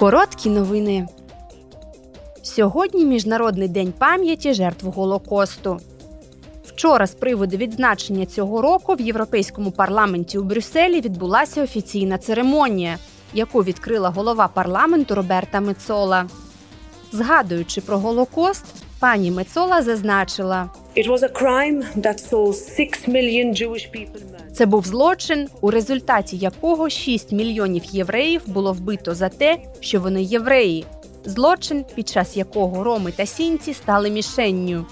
Короткі новини. Сьогодні Міжнародний день пам'яті жертв Голокосту. Вчора, з приводу відзначення цього року, в Європейському парламенті у Брюсселі відбулася офіційна церемонія, яку відкрила голова парламенту Роберта Мецола. Згадуючи про Голокост, пані Мецола зазначила, It was a crime that saw six million Jewish people. Це був злочин, у результаті якого 6 мільйонів євреїв було вбито за те, що вони євреї. Злочин, під час якого роми та сінці стали мішенню.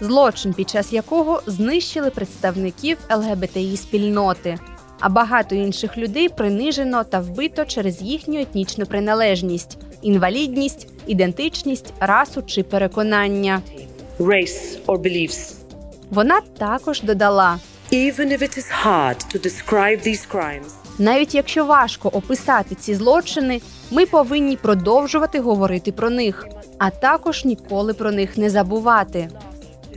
Злочин, під час якого знищили представників ЛГБТІ спільноти, а багато інших людей принижено та вбито через їхню етнічну приналежність, інвалідність, ідентичність, расу чи переконання. Race or beliefs. Вона також додала. Even if it is hard to describe these crimes, Навіть якщо важко описати ці злочини, ми повинні продовжувати говорити про них, а також ніколи про них не забувати.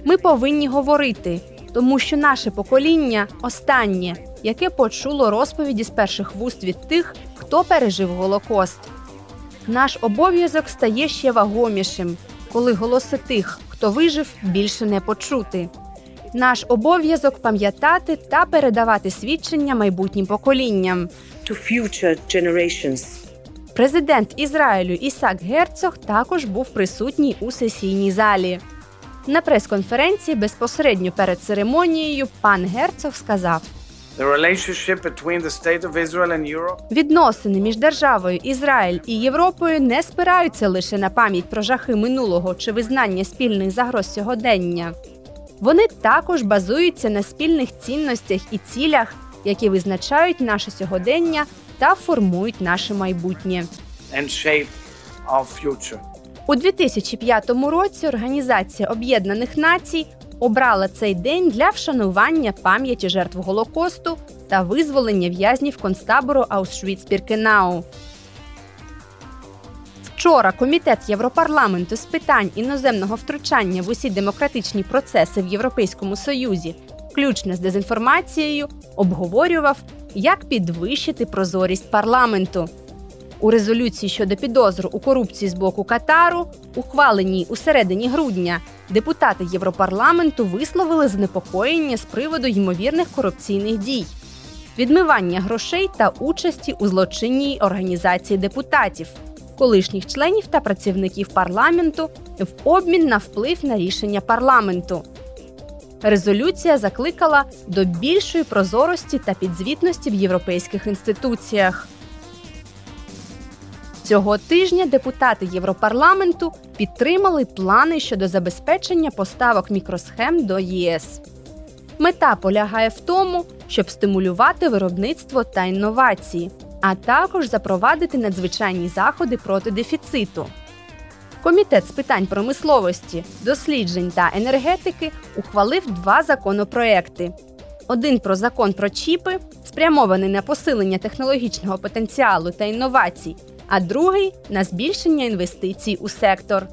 Ми повинні говорити, тому що наше покоління останнє, яке почуло розповіді з перших вуст від тих, хто пережив Голокост. Наш обов'язок стає ще вагомішим, коли голоси тих, хто вижив, більше не почути. Наш обов'язок пам'ятати та передавати свідчення майбутнім поколінням. to future generations. Президент Ізраїлю Ісак Герцог також був присутній у сесійній залі. На прес-конференції безпосередньо перед церемонією пан Герцог сказав: відносини між державою Ізраїль і Європою не спираються лише на пам'ять про жахи минулого чи визнання спільних загроз сьогодення. Вони також базуються на спільних цінностях і цілях, які визначають наше сьогодення та формують наше майбутнє. and shape our future. У 2005 році Організація Об'єднаних Націй обрала цей день для вшанування пам'яті жертв Голокосту та визволення в'язнів концтабору Аушвіц-Піркенау. Вчора комітет Європарламенту з питань іноземного втручання в усі демократичні процеси в Європейському Союзі, включно з дезінформацією, обговорював, як підвищити прозорість парламенту. У резолюції щодо підозру у корупції з боку Катару, ухваленій у середині грудня, депутати Європарламенту висловили занепокоєння з приводу ймовірних корупційних дій, відмивання грошей та участі у злочинній організації депутатів, колишніх членів та працівників парламенту в обмін на вплив на рішення парламенту. Резолюція закликала до більшої прозорості та підзвітності в європейських інституціях. Цього тижня депутати Європарламенту підтримали плани щодо забезпечення поставок мікросхем до ЄС. Мета полягає в тому, щоб стимулювати виробництво та інновації, а також запровадити надзвичайні заходи проти дефіциту. Комітет з питань промисловості, досліджень та енергетики ухвалив два законопроекти: один про закон про чіпи, спрямований на посилення технологічного потенціалу та інновацій, а другий на збільшення інвестицій у сектор.